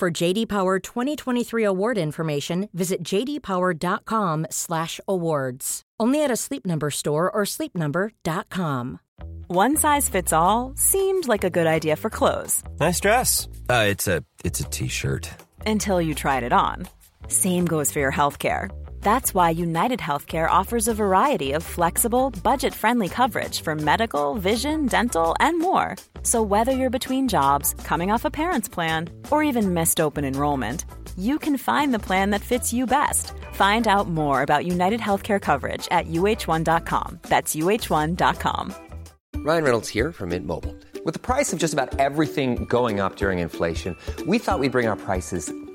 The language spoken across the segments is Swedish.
For JD Power 2023 award information, visit jdpower.com/awards. Only at a Sleep Number store or sleepnumber.com. One size fits all seemed like a good idea for clothes Nice dress. Uh, it's a it's a t-shirt. until you tried it on. Same goes for your healthcare. That's why United Healthcare offers a variety of flexible, budget-friendly coverage for medical, vision, dental, and more. So whether you're between jobs, coming off a parent's plan, or even missed open enrollment, you can find the plan that fits you best. Find out more about United Healthcare coverage at uh1.com. That's uh1.com. Ryan Reynolds here from Mint Mobile. With the price of just about everything going up during inflation, we thought we'd bring our prices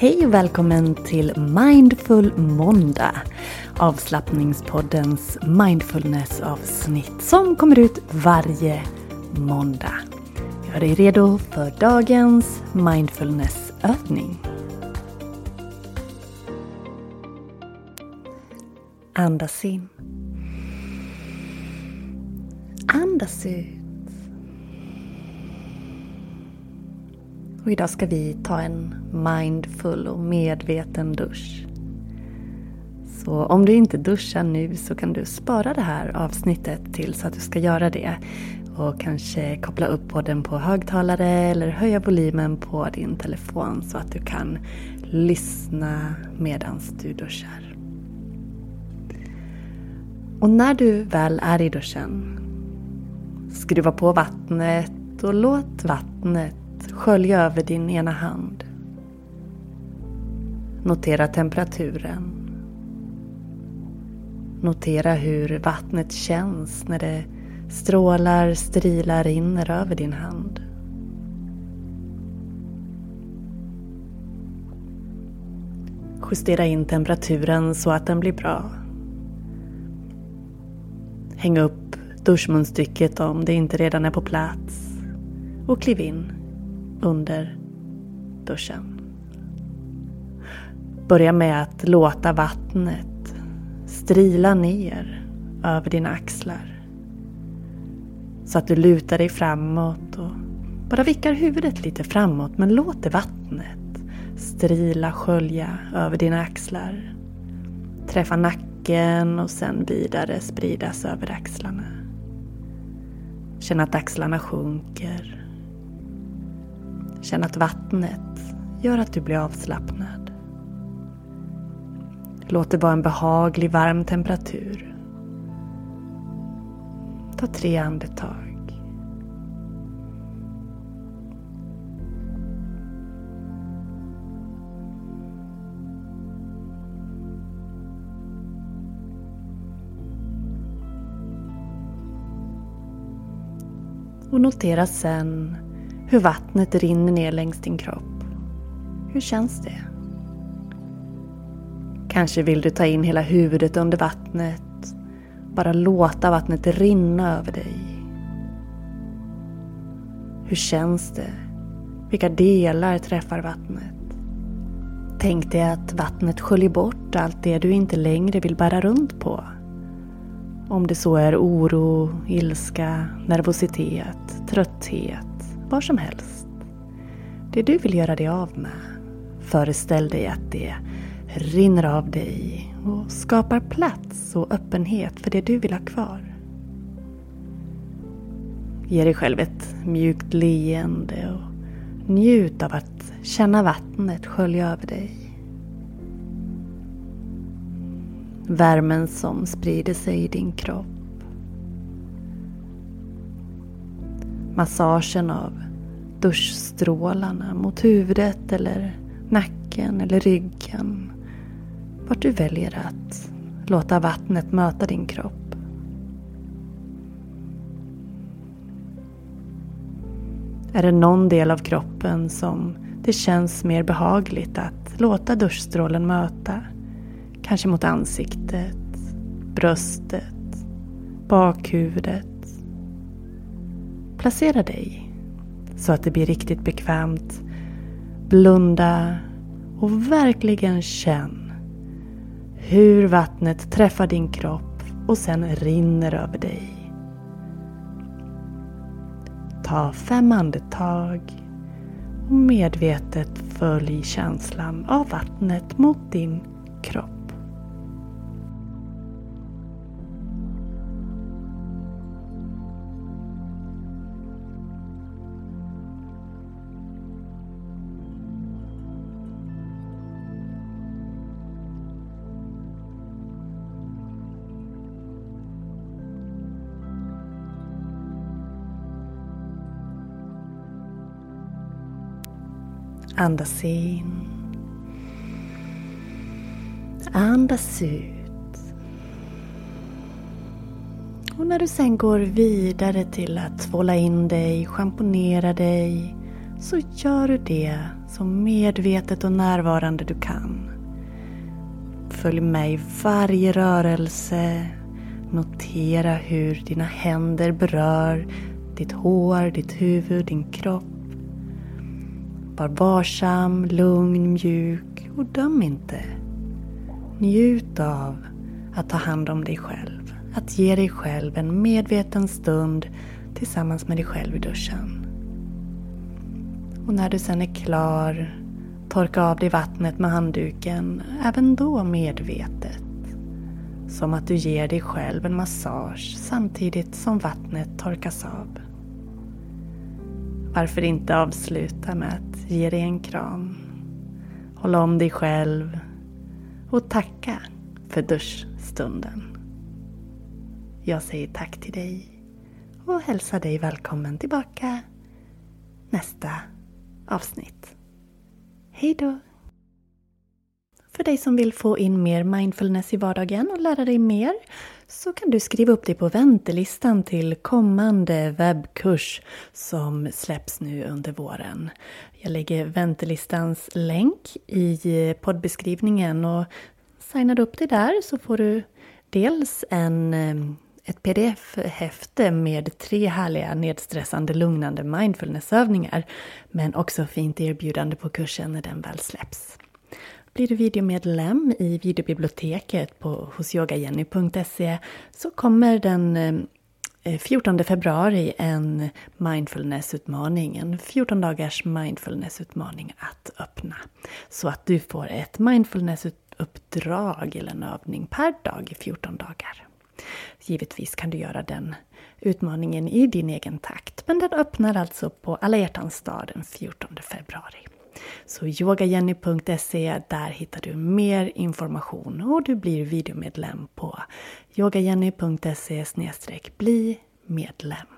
Hej och välkommen till Mindful Måndag. Avslappningspoddens mindfulness-avsnitt som kommer ut varje måndag. Gör dig redo för dagens mindfulnessövning. Andas in. Andas ut. Och idag ska vi ta en mindful och medveten dusch. Så om du inte duschar nu så kan du spara det här avsnittet tills att du ska göra det. Och kanske koppla upp podden på högtalare eller höja volymen på din telefon så att du kan lyssna medan du duschar. Och när du väl är i duschen, skruva på vattnet och låt vattnet skölja över din ena hand. Notera temperaturen. Notera hur vattnet känns när det strålar, strilar, rinner över din hand. Justera in temperaturen så att den blir bra. Häng upp duschmunstycket om det inte redan är på plats. Och kliv in under duschen. Börja med att låta vattnet strila ner över dina axlar. Så att du lutar dig framåt och bara vickar huvudet lite framåt men låter vattnet strila, skölja över dina axlar. Träffa nacken och sen vidare spridas över axlarna. Känn att axlarna sjunker. Känn att vattnet gör att du blir avslappnad. Låt det vara en behaglig varm temperatur. Ta tre andetag. Och notera sen hur vattnet rinner ner längs din kropp. Hur känns det? Kanske vill du ta in hela huvudet under vattnet. Bara låta vattnet rinna över dig. Hur känns det? Vilka delar träffar vattnet? Tänk dig att vattnet sköljer bort allt det du inte längre vill bära runt på. Om det så är oro, ilska, nervositet, trötthet, var som helst. Det du vill göra dig av med. Föreställ dig att det rinner av dig och skapar plats och öppenhet för det du vill ha kvar. Ge dig själv ett mjukt leende och njut av att känna vattnet skölja över dig. Värmen som sprider sig i din kropp. Massagen av duschstrålarna mot huvudet eller nacken eller ryggen. Vart du väljer att låta vattnet möta din kropp. Är det någon del av kroppen som det känns mer behagligt att låta duschstrålen möta? Kanske mot ansiktet, bröstet, bakhuvudet. Placera dig så att det blir riktigt bekvämt. Blunda och verkligen känn hur vattnet träffar din kropp och sen rinner över dig. Ta fem andetag och medvetet följ känslan av vattnet mot din kropp. Andas in. Andas ut. Och när du sen går vidare till att tvåla in dig, schamponera dig så gör du det så medvetet och närvarande du kan. Följ med i varje rörelse. Notera hur dina händer berör ditt hår, ditt huvud, din kropp. Var varsam, lugn, mjuk och döm inte. Njut av att ta hand om dig själv. Att ge dig själv en medveten stund tillsammans med dig själv i duschen. Och när du sen är klar, torka av dig vattnet med handduken, även då medvetet. Som att du ger dig själv en massage samtidigt som vattnet torkas av. Varför inte avsluta med att ge dig en kram, hålla om dig själv och tacka för duschstunden. Jag säger tack till dig och hälsar dig välkommen tillbaka nästa avsnitt. Hej då! För dig som vill få in mer mindfulness i vardagen och lära dig mer så kan du skriva upp dig på väntelistan till kommande webbkurs som släpps nu under våren. Jag lägger väntelistans länk i poddbeskrivningen och signar du upp dig där så får du dels en, ett pdf-häfte med tre härliga nedstressande lugnande mindfulnessövningar men också fint erbjudande på kursen när den väl släpps. Blir du videomedlem i videobiblioteket på hosyogajenny.se så kommer den eh, eh, 14 februari en mindfulnessutmaning, en 14 dagars mindfulnessutmaning att öppna. Så att du får ett mindfulnessuppdrag eller en övning per dag i 14 dagar. Givetvis kan du göra den utmaningen i din egen takt, men den öppnar alltså på alla hjärtans dag den 14 februari. Så yogajenny.se, där hittar du mer information och du blir videomedlem på yogajenny.se bli medlem.